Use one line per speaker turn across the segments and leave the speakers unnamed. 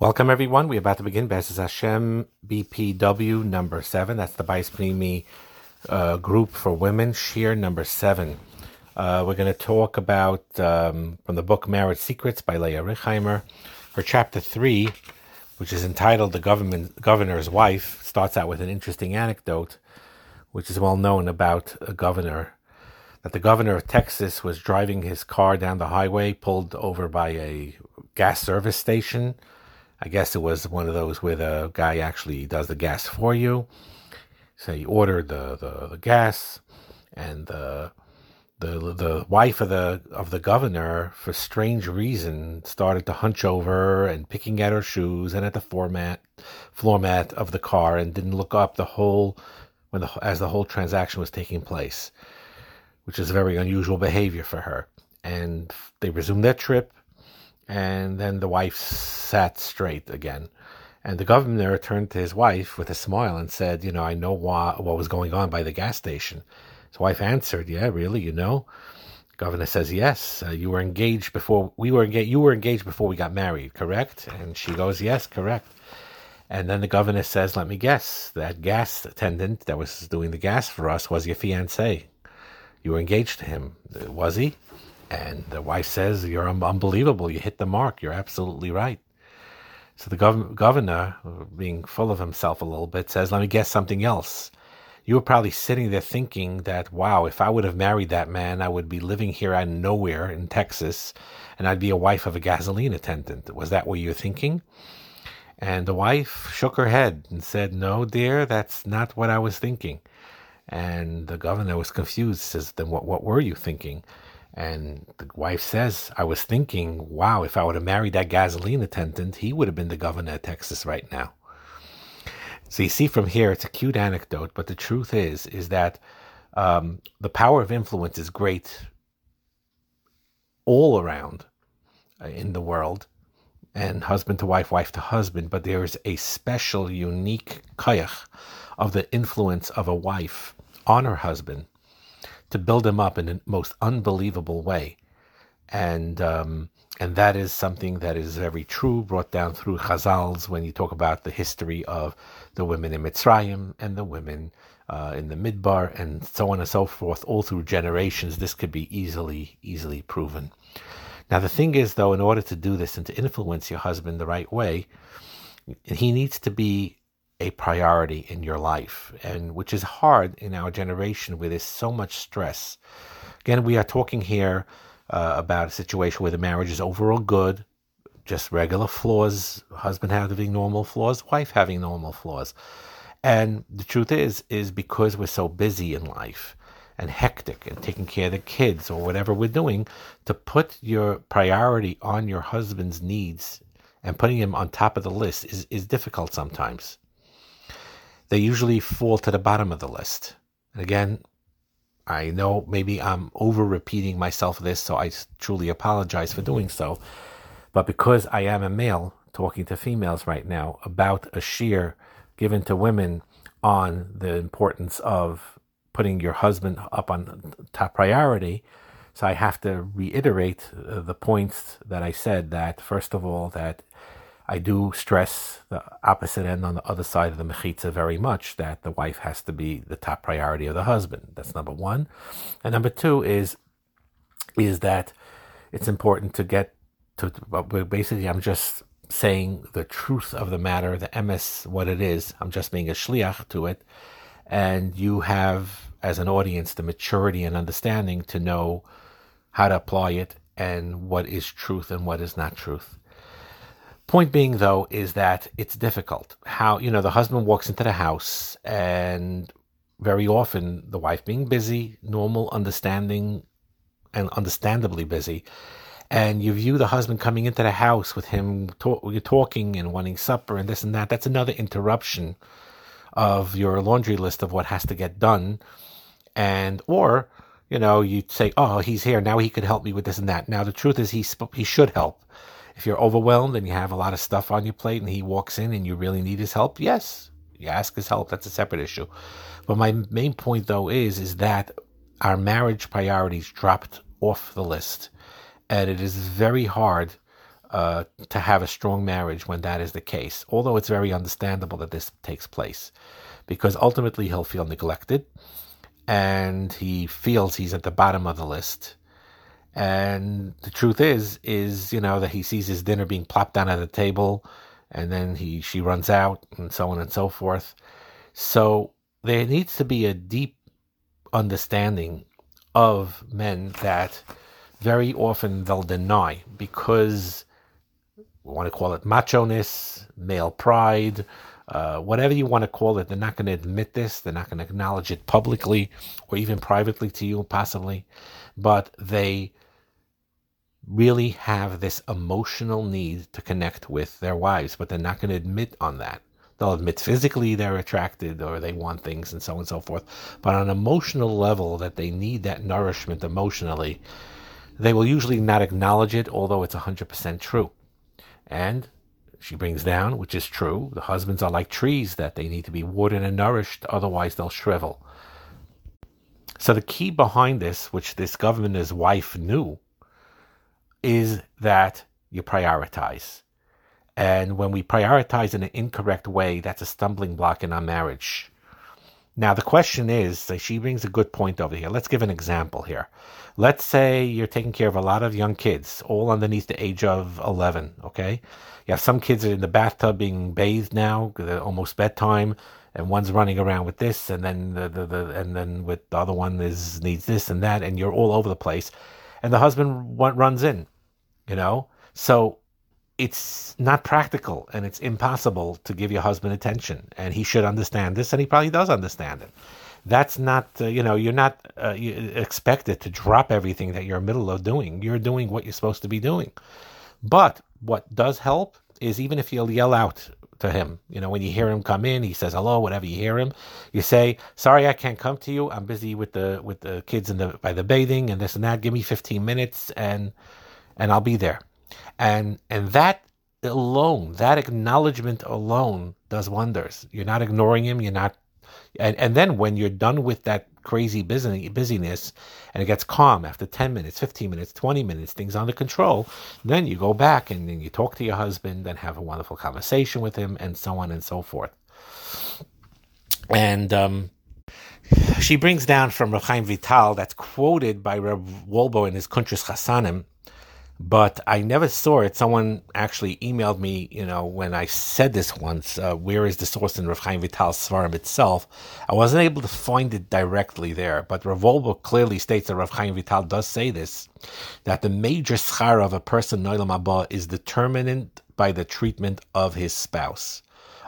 Welcome, everyone. We're about to begin Bezes Hashem BPW number seven. That's the Bais Pnimi uh, group for women, shiur number seven. Uh, we're going to talk about um, from the book Marriage Secrets by Leah Richheimer. Her chapter three, which is entitled "The Government Governor's Wife," starts out with an interesting anecdote, which is well known about a governor. That the governor of Texas was driving his car down the highway, pulled over by a gas service station I guess it was one of those where the guy actually does the gas for you. So he ordered the, the, the gas, and the the the wife of the of the governor, for strange reason, started to hunch over and picking at her shoes and at the floor mat floor mat of the car, and didn't look up the whole when the as the whole transaction was taking place, which is very unusual behavior for her. And they resumed their trip and then the wife sat straight again. And the governor turned to his wife with a smile and said, You know, I know what, what was going on by the gas station. His wife answered, Yeah, really, you know? Governor says, Yes, uh, you were engaged before we were engaged. You were engaged before we got married, correct? And she goes, Yes, correct. And then the governor says, Let me guess, that gas attendant that was doing the gas for us was your fiance. You were engaged to him, was he? And the wife says, You're unbelievable. You hit the mark. You're absolutely right. So the gov- governor, being full of himself a little bit, says, Let me guess something else. You were probably sitting there thinking that, wow, if I would have married that man, I would be living here out of nowhere in Texas and I'd be a wife of a gasoline attendant. Was that what you were thinking? And the wife shook her head and said, No, dear, that's not what I was thinking. And the governor was confused, says, Then what, what were you thinking? And the wife says, I was thinking, wow, if I would have married that gasoline attendant, he would have been the governor of Texas right now. So you see from here, it's a cute anecdote, but the truth is, is that um, the power of influence is great all around uh, in the world, and husband to wife, wife to husband, but there is a special, unique kayach of the influence of a wife on her husband to build him up in the most unbelievable way. And um, and that is something that is very true, brought down through Chazals when you talk about the history of the women in Mitzrayim and the women uh, in the Midbar and so on and so forth, all through generations. This could be easily, easily proven. Now, the thing is, though, in order to do this and to influence your husband the right way, he needs to be a priority in your life, and which is hard in our generation where there's so much stress. Again, we are talking here uh, about a situation where the marriage is overall good, just regular flaws, husband having normal flaws, wife having normal flaws. And the truth is, is because we're so busy in life and hectic and taking care of the kids or whatever we're doing, to put your priority on your husband's needs and putting him on top of the list is, is difficult sometimes they usually fall to the bottom of the list. And again, I know maybe I'm over repeating myself this, so I truly apologize for doing so. But because I am a male talking to females right now about a shiur given to women on the importance of putting your husband up on top priority, so I have to reiterate uh, the points that I said that, first of all, that I do stress the opposite end on the other side of the mechitza very much that the wife has to be the top priority of the husband. That's number one. And number two is is that it's important to get to basically I'm just saying the truth of the matter, the emes, what it is. I'm just being a shliach to it. And you have, as an audience, the maturity and understanding to know how to apply it and what is truth and what is not truth. Point being, though, is that it's difficult. How, you know, the husband walks into the house and very often the wife being busy, normal, understanding, and understandably busy. And you view the husband coming into the house with him you're talking and wanting supper and this and that. That's another interruption of your laundry list of what has to get done. And, or, you know, you say, oh, he's here. Now he could help me with this and that. Now, the truth is he, he should help if you're overwhelmed and you have a lot of stuff on your plate and he walks in and you really need his help, yes, you ask his help. That's a separate issue. But my main point though is is that our marriage priorities dropped off the list, and it is very hard uh, to have a strong marriage when that is the case. Although it's very understandable that this takes place, because ultimately he'll feel neglected, and he feels he's at the bottom of the list. And the truth is, is you know that he sees his dinner being plopped down at the table, and then he she runs out, and so on and so forth. So there needs to be a deep understanding of men that very often they'll deny because we want to call it macho-ness, male pride, uh, whatever you want to call it. They're not going to admit this. They're not going to acknowledge it publicly or even privately to you, possibly. But they really have this emotional need to connect with their wives, but they're not going to admit on that. They'll admit physically they're attracted or they want things and so on and so forth. But on an emotional level, that they need that nourishment emotionally, they will usually not acknowledge it, although it's 100% true. And she brings down, which is true, the husbands are like trees that they need to be watered and nourished, otherwise they'll shrivel. So the key behind this, which this governor's wife knew, is that you prioritize. And when we prioritize in an incorrect way, that's a stumbling block in our marriage. Now, the question is, she brings a good point over here. Let's give an example here. Let's say you're taking care of a lot of young kids, all underneath the age of 11, okay? You have some kids are in the bathtub being bathed now, almost bedtime, and one's running around with this, and then the, the, the and then with the other one is needs this and that, and you're all over the place. And the husband runs in, you know? So it's not practical and it's impossible to give your husband attention. And he should understand this and he probably does understand it. That's not uh, you know you're not uh, expected to drop everything that you're in the middle of doing. You're doing what you're supposed to be doing. But what does help is even if you'll yell out to him you know when you hear him come in he says hello whatever you hear him you say sorry i can't come to you. I'm busy with the with the kids in the by the bathing and this and that. Give me 15 minutes and and i'll be there and and that alone, that acknowledgement alone does wonders. You're not ignoring him. You're not, and and then when you're done with that crazy busy, busyness, and it gets calm after ten minutes, fifteen minutes, twenty minutes, things under control, then you go back and then you talk to your husband and have a wonderful conversation with him, and so on and so forth. And um, she brings down from Rav Chaim Vital that's quoted by Reb Wolbe in his Kuntras Chasanim but I never saw it. Someone actually emailed me, you know, when I said this once, uh, where is the source in Rav Chaim Vital's Svarim itself? I wasn't able to find it directly there, but Rav Wolbe clearly states that Rav Chaim Vital does say this, that the major schar of a person, Noilam Abba, is determined by the treatment of his spouse.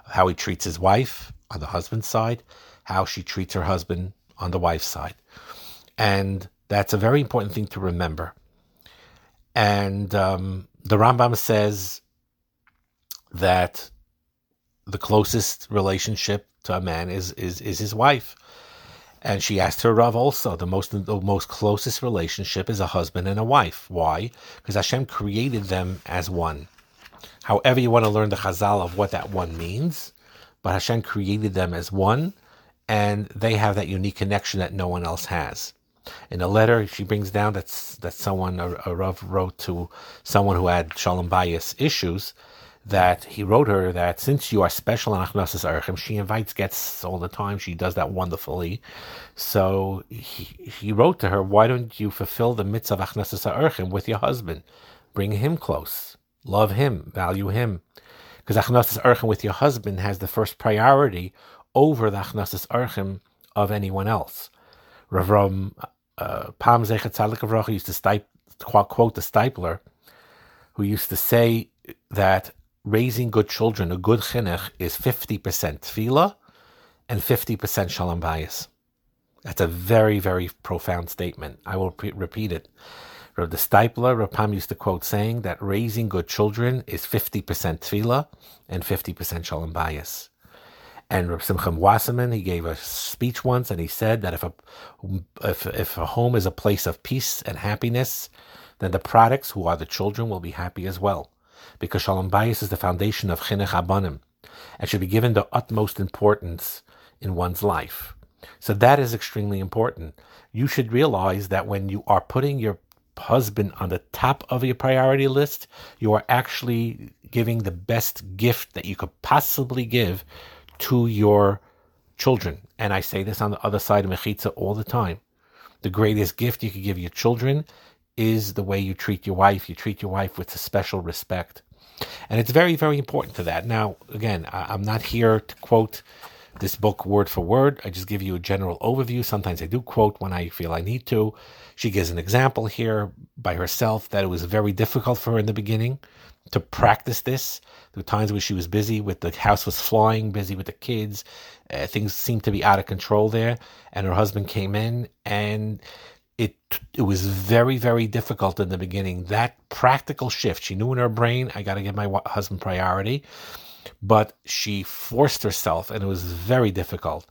How he treats his wife on the husband's side, how she treats her husband on the wife's side. And that's a very important thing to remember and um, the Rambam says that the closest relationship to a man is is is his wife. And she asked her Rav also, the most the most closest relationship is a husband and a wife. Why? Because Hashem created them as one. However, you want to learn the Chazal of what that one means, but Hashem created them as one, and they have that unique connection that no one else has. In a letter, she brings down that that someone a, a Rav wrote to someone who had shalom bayis issues. That he wrote her that since you are special in Achnasas Archim, she invites guests all the time. She does that wonderfully. So he, he wrote to her, Why don't you fulfill the mitzvah of Achnasas Archim with your husband? Bring him close. Love him. Value him. Because Achnasas Archim with your husband has the first priority over the Achnasas Archim of anyone else. Rav Ram uh, Pam Tzaddik used to stipe, quote the Steipler, who used to say that raising good children, a good chinuch, is 50% tefillah and 50% shalom bayis. That's a very, very profound statement. I will pre- repeat it. Rav the Steipler, Rav Pam used to quote saying that raising good children is 50% tefillah and 50% shalom bayis. And Reb Simcha Wasserman, he gave a speech once, and he said that if a if if a home is a place of peace and happiness, then the products, who are the children, will be happy as well, because Shalom Bayis is the foundation of Chinuch Abanim, and should be given the utmost importance in one's life. So that is extremely important. You should realize that when you are putting your husband on the top of your priority list, you are actually giving the best gift that you could possibly give to your children. And I say this on the other side of Mechitza all the time. The greatest gift you could give your children is the way you treat your wife. You treat your wife with a special respect. And it's very, very important to that. Now, again, I'm not here to quote this book word for word. I just give you a general overview. Sometimes I do quote when I feel I need to. She gives an example here by herself that it was very difficult for her in the beginning to practice this. There were times where she was busy with the house was flying, busy with the kids. Uh, things seemed to be out of control there. And her husband came in and it it was very very difficult in the beginning that practical shift she knew in her brain i got to give my husband priority but she forced herself, and it was very difficult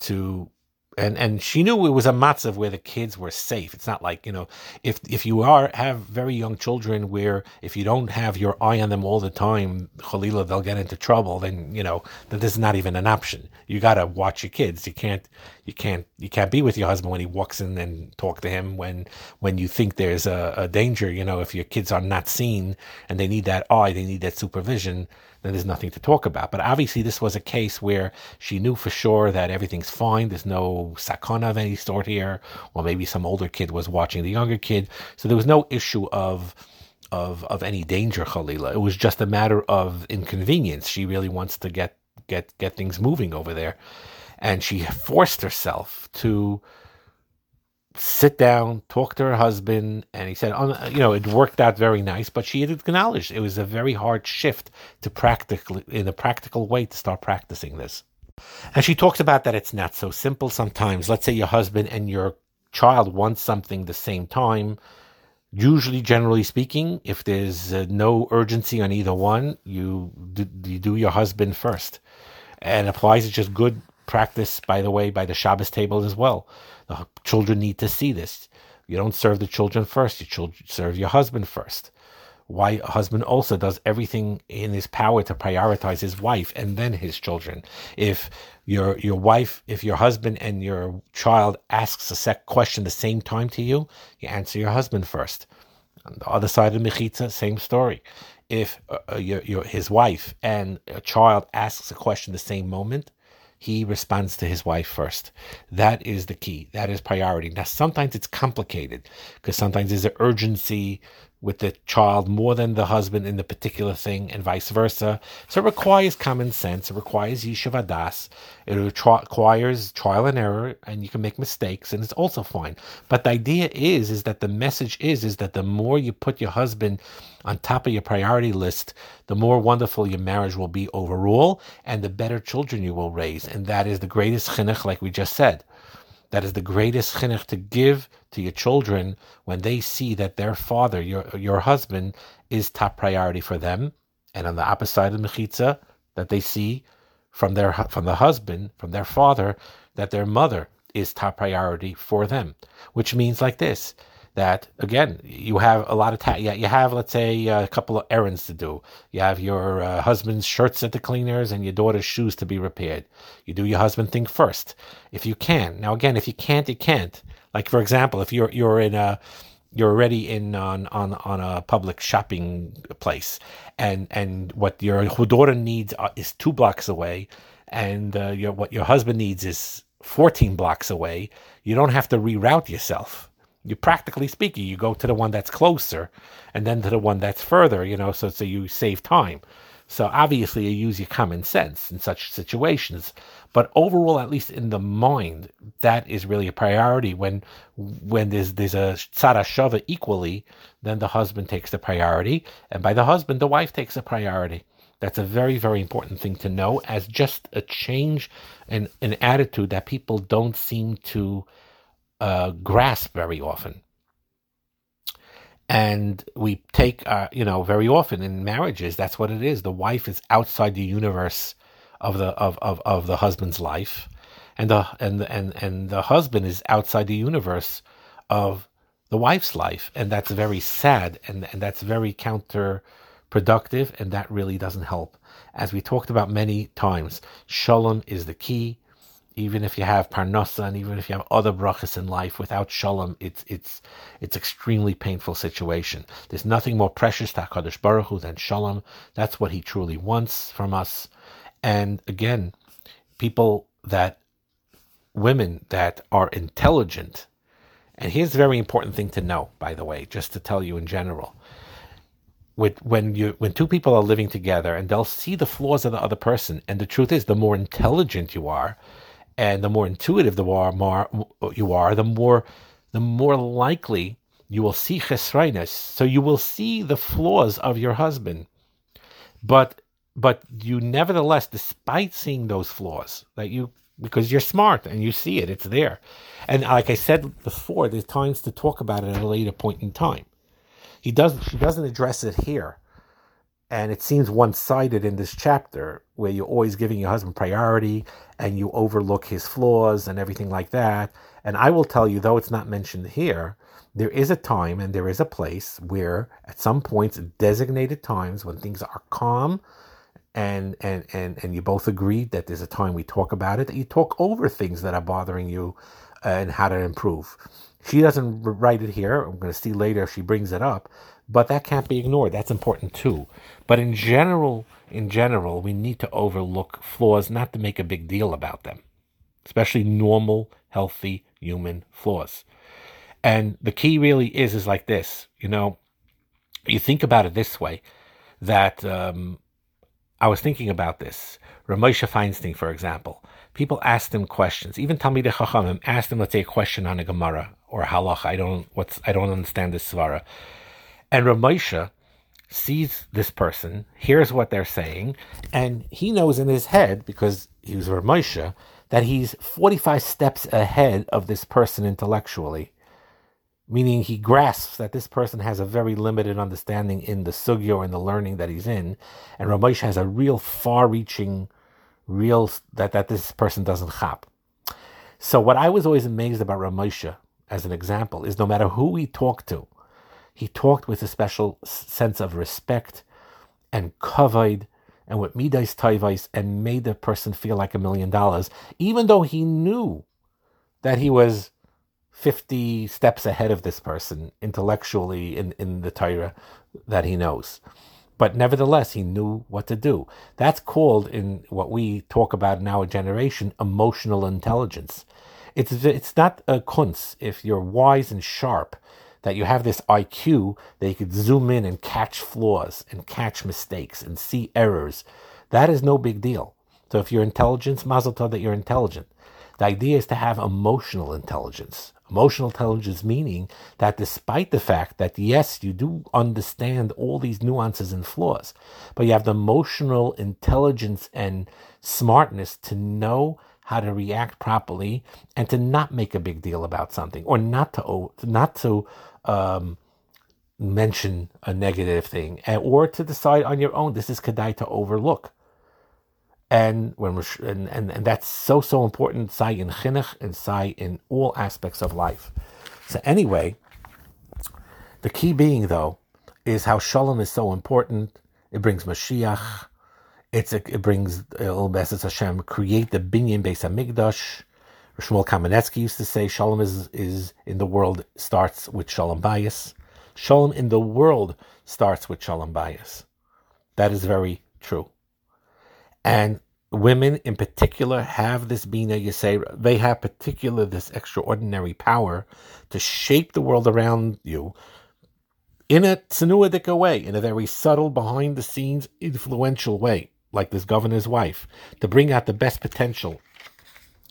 to. And and she knew it was a matzav where the kids were safe. It's not like you know if if you are have very young children where if you don't have your eye on them all the time, Khalila, they'll get into trouble. Then you know that this is not even an option. You got to watch your kids. You can't you can't you can't be with your husband when he walks in and talk to him when when you think there's a, a danger. You know if your kids are not seen and they need that eye, they need that supervision there's nothing to talk about. But obviously, this was a case where she knew for sure that everything's fine. There's no sakana of any sort here, or maybe some older kid was watching the younger kid. So there was no issue of of of any danger, Khalila. It was just a matter of inconvenience. She really wants to get get get things moving over there, and she forced herself to sit down, talk to her husband, and he said, oh, you know, it worked out very nice, but she had acknowledged it was a very hard shift to practically, in a practical way, to start practicing this. And she talks about that it's not so simple sometimes. Let's say your husband and your child want something the same time. Usually, generally speaking, if there's uh, no urgency on either one, you do, you do your husband first. And applies to just good practice, by the way, by the Shabbos table as well. The children need to see this. You don't serve the children first, you serve your husband first. Why a husband also does everything in his power to prioritize his wife and then his children. If your your wife, if your husband and your child asks a sec question the same time to you, you answer your husband first. On the other side of Mechitza, same story. If uh, uh, your, your, his wife and a child asks a question the same moment, he responds to his wife first. That is the key. That is priority. Now, sometimes it's complicated because sometimes there's an urgency with the child more than the husband in the particular thing, and vice versa. So it requires common sense. It requires yishuv adas. It requires trial and error, and you can make mistakes, and it's also fine. But the idea is, is that the message is, is that the more you put your husband on top of your priority list, the more wonderful your marriage will be overall, and the better children you will raise. And that is the greatest chinuch, like we just said. That is the greatest chinuch to give to your children when they see that their father, your your husband, is top priority for them, and on the opposite side of the mechitza, that they see from their from the husband, from their father, that their mother is top priority for them. Which means like this: that again you have a lot of yeah you have let's say a couple of errands to do. You have your uh, husband's shirts at the cleaners and your daughter's shoes to be repaired. You do your husband thing first. If you can now again if you can't you can't like for example if you're you're in a you're already in on on on a public shopping place and and what your daughter needs is two blocks away and uh, your what your husband needs is 14 blocks away you don't have to reroute yourself you practically speaking, you go to the one that's closer and then to the one that's further, you know, so, so you save time. So obviously you use your common sense in such situations. But overall, at least in the mind, that is really a priority. When when there's there's a tzara shava equally, then the husband takes the priority, and by the husband, the wife takes the priority. That's a very, very important thing to know as just a change in an attitude that people don't seem to uh, grasp very often. And we take, uh, you know, very often in marriages, that's what it is. The wife is outside the universe of the of, of, of the husband's life, and the and and and the husband is outside the universe of the wife's life, and that's very sad, and and that's very counterproductive, and that really doesn't help. As we talked about many times, shalom is the key even if you have parnasa and even if you have other brachas in life, without shalom, it's it's it's extremely painful situation. There's nothing more precious to Hakadosh Baruch Hu than shalom. That's what He truly wants from us. And again, people that women that are intelligent, and here's a very important thing to know, by the way, just to tell you in general. With, when you when two people are living together and they'll see the flaws of the other person, and the truth is, the more intelligent you are, and the more intuitive the more, you are, the more the more likely you will see chesrainis. So you will see the flaws of your husband, but but you nevertheless, despite seeing those flaws, that you because you're smart and you see it, it's there. And like I said before, there's times to talk about it at a later point in time. He does she doesn't address it here. And it seems one sided in this chapter where you're always giving your husband priority and you overlook his flaws and everything like that. And I will tell you, though it's not mentioned here, there is a time and there is a place where, at some points, designated times when things are calm and and and and you both agreed that there's a time we talk about it that you talk over things that are bothering you and how to improve. She doesn't write it here. I'm going to see later if she brings it up but that can't be ignored. That's important too. But in general in general we need to overlook flaws not to make a big deal about them especially normal healthy human flaws. And the key really is is like this you know you think about it this way that um, I was thinking about this. Reb Moshe Feinstein, for example, people ask them questions. Even Talmidei Chachamim ask them, let's say, a question on a Gemara or a Halach. I don't what's I don't understand this svara. And Reb Moshe sees this person, hears what they're saying, and he knows in his head because he was Reb Moshe that he's 45 steps ahead of this person intellectually meaning he grasps that this person has a very limited understanding in the sugya and the learning that he's in, and Ramesh has a real far-reaching, real that that this person doesn't chap. So what I was always amazed about Reb Moshe, as an example, is no matter who he talked to, he talked with a special sense of respect and kavod and with midas taivais and made the person feel like a million dollars, even though he knew that he was 50 steps ahead of this person intellectually in, in the Torah that he knows. But nevertheless, he knew what to do. That's called, in what we talk about in our generation, emotional intelligence. It's, it's not a kunz if you're wise and sharp, that you have this IQ that you could zoom in and catch flaws and catch mistakes and see errors. That is no big deal. So if you're intelligent, mazel tov that you're intelligent. The idea is to have emotional intelligence. Emotional intelligence meaning that despite the fact that yes, you do understand all these nuances and flaws, but you have the emotional intelligence and smartness to know how to react properly and to not make a big deal about something or not to not to um, mention a negative thing or to decide on your own this is kedai to overlook and when and, and, and that's so so important sai in chinuch and sai in all aspects of life so anyway the key being though is how shalom is so important it brings mashiach it's a, it brings uh, El Beses Hashem create the binyan Beis Hamikdash. Shmuel Kamenetsky used to say Shalom is is in the world starts with Shalom bayis. Shalom in the world starts with Shalom bayis. That is very true. And women in particular have this Bina Yisera. They have particular this extraordinary power to shape the world around you in a tsunuadic way, in a very subtle, behind the scenes, influential way, like this governor's wife, to bring out the best potential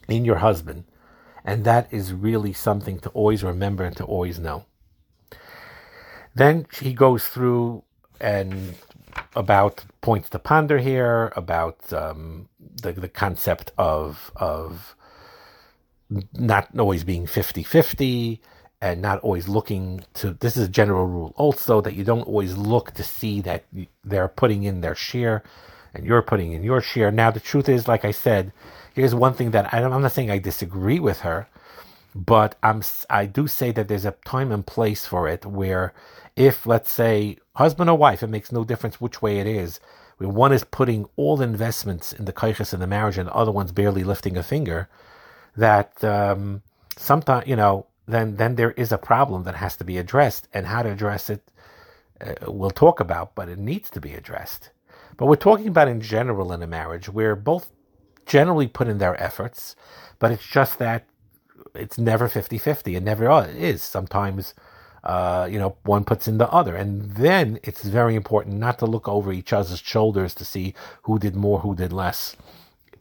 in your husband. And that is really something to always remember and to always know. Then he goes through and about points to ponder here about um, the the concept of of not always being 50-50 and not always looking to this is a general rule also that you don't always look to see that they're putting in their share and you're putting in your share. Now the truth is like i said here's one thing that I, i'm not saying i disagree with her but i'm i do say that there's a time and place for it where if let's say husband or wife, it makes no difference which way it is. When one is putting all investments in the kaiches and the marriage, and the other one's barely lifting a finger, that um, sometimes you know then then there is a problem that has to be addressed, and how to address it uh, we'll talk about, but it needs to be addressed. But we're talking about in general in a marriage where both generally put in their efforts, but it's just that it's never 50 50. It never is. Sometimes, uh, you know, one puts in the other. And then it's very important not to look over each other's shoulders to see who did more, who did less.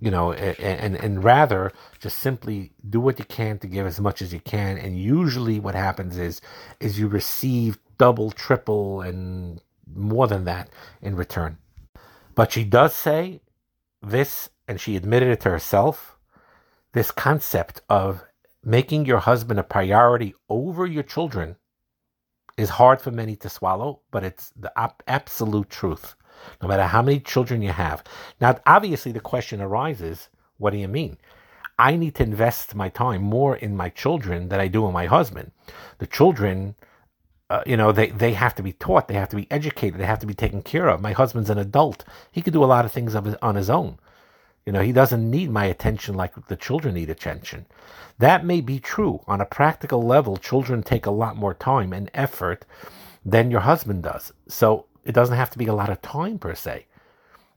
You know, and, and, and rather just simply do what you can to give as much as you can. And usually, what happens is, is you receive double, triple, and more than that in return. But she does say this, and she admitted it to herself this concept of making your husband a priority over your children is hard for many to swallow, but it's the absolute truth. No matter how many children you have. Now, obviously, the question arises what do you mean? I need to invest my time more in my children than I do in my husband. The children uh, you know, they, they have to be taught, they have to be educated, they have to be taken care of. My husband's an adult. He could do a lot of things of his, on his own. You know, he doesn't need my attention like the children need attention. That may be true. On a practical level, children take a lot more time and effort than your husband does. So it doesn't have to be a lot of time per se.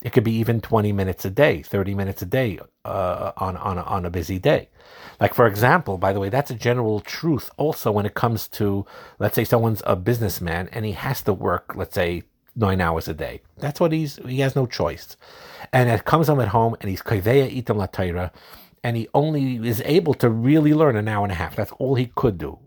It could be even 20 minutes a day, 30 minutes a day uh, on, on, a, on a busy day. Like, for example, by the way, that's a general truth also when it comes to, let's say, someone's a businessman and he has to work, let's say, nine hours a day. That's what he's, he has no choice. And it comes home at home and he's kaiveya itam latayra and he only is able to really learn an hour and a half. That's all he could do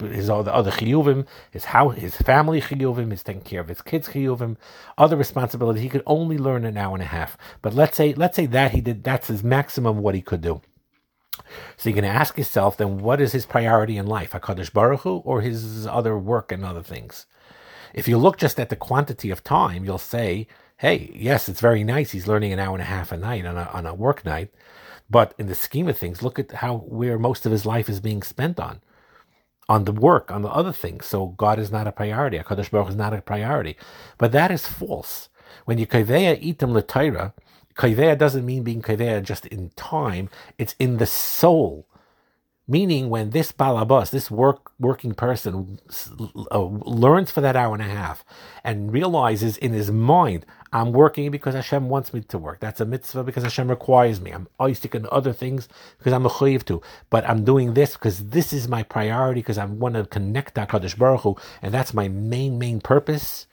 his other, other chiyuvim, his how his family chiyuvim, his taking care of his kids chiyuvim, other responsibilities. He could only learn an hour and a half. But let's say let's say that he did that's his maximum what he could do. So you're going to ask yourself then, what is his priority in life, Hakadosh Baruch Hu, or his other work and other things? If you look just at the quantity of time, you'll say, hey, yes, it's very nice. He's learning an hour and a half a night on a, on a work night. But in the scheme of things, look at how where most of his life is being spent on on the work, on the other things. So God is not a priority. HaKadosh Baruch is not a priority. But that is false. When you kaveya itim l'tayra, kaveya doesn't mean being kaveya just in time. It's in the soul. Meaning, when this balabas, this work working person, uh, learns for that hour and a half and realizes in his mind, I'm working because Hashem wants me to work. That's a mitzvah because Hashem requires me. I'm Isaac and other things because I'm a chayiv to. But I'm doing this because this is my priority because I want to connect to HaKadosh Baruch Hu, and that's my main, main purpose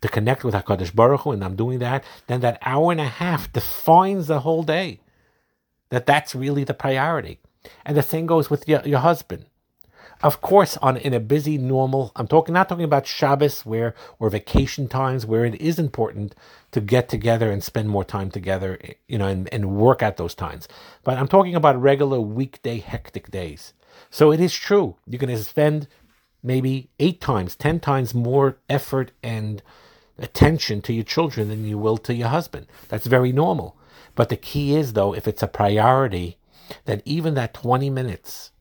to connect with HaKadosh Baruch Hu, and I'm doing that. Then that hour and a half defines the whole day. That that's really the priority. And the same goes with your, your husband. Of course, on in a busy normal, I'm talking not talking about Shabbos where or vacation times where it is important to get together and spend more time together, you know, and, and work at those times. But I'm talking about regular weekday hectic days. So it is true. You're going to spend maybe eight times, ten times more effort and attention to your children than you will to your husband. That's very normal. But the key is, though, if it's a priority, that even that 20 minutes,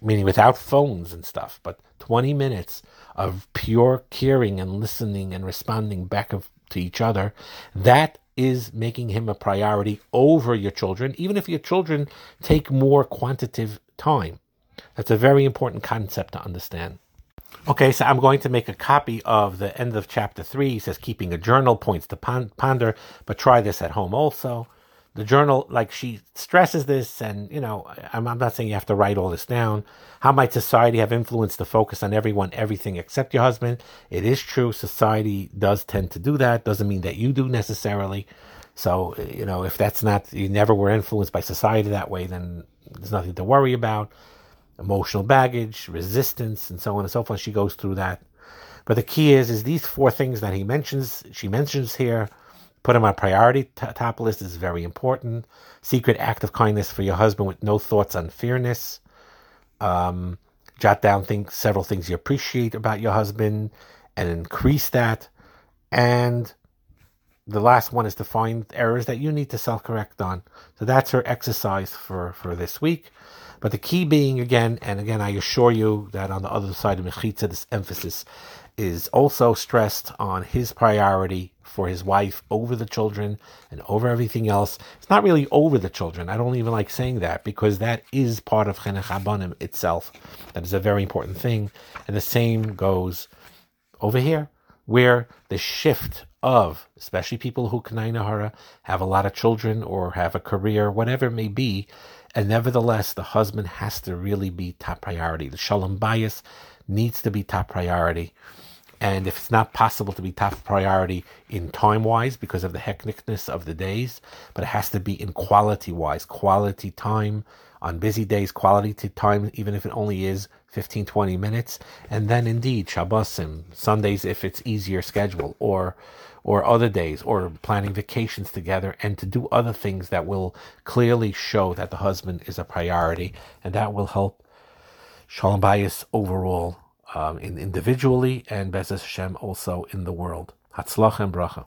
meaning without phones and stuff, but 20 minutes of pure caring and listening and responding back of, to each other, that is making him a priority over your children, even if your children take more quantitative time. That's a very important concept to understand. Okay, so I'm going to make a copy of the end of chapter 3. He says, keeping a journal points to ponder, but try this at home also the journal, like she stresses this, and you know, I'm, I'm, not saying you have to write all this down. How might society have influenced the focus on everyone, everything except your husband? It is true, society does tend to do that. Doesn't mean that you do necessarily. So, you know, if that's not, you never were influenced by society that way, then there's nothing to worry about. Emotional baggage, resistance, and so on and so forth. She goes through that. But the key is, is these four things that he mentions, she mentions here Put him on priority t- top list is very important. Secret act of kindness for your husband with no thoughts on fairness. Um, jot down things, several things you appreciate about your husband and increase that. And the last one is to find errors that you need to self correct on. So that's her exercise for, for this week. But the key being again, and again, I assure you that on the other side of Mechitza, this emphasis is also stressed on his priority for his wife over the children and over everything else. It's not really over the children. I don't even like saying that because that is part of Chinuch Abanim itself. That is a very important thing. And the same goes over here, where the shift of, especially people who Kanai have a lot of children or have a career, whatever it may be, and nevertheless, the husband has to really be top priority. The shalom bayis needs to be top priority. And if it's not possible to be top priority in time wise because of the hecticness of the days, but it has to be in quality wise, quality time on busy days, quality time, even if it only is 15, 20 minutes. And then indeed, Shabbosim, Sundays, if it's easier schedule, or or other days, or planning vacations together, and to do other things that will clearly show that the husband is a priority, and that will help Shalom Bayis overall um, in individually and Bezes Hashem also in the world. Hatzlach and bracha.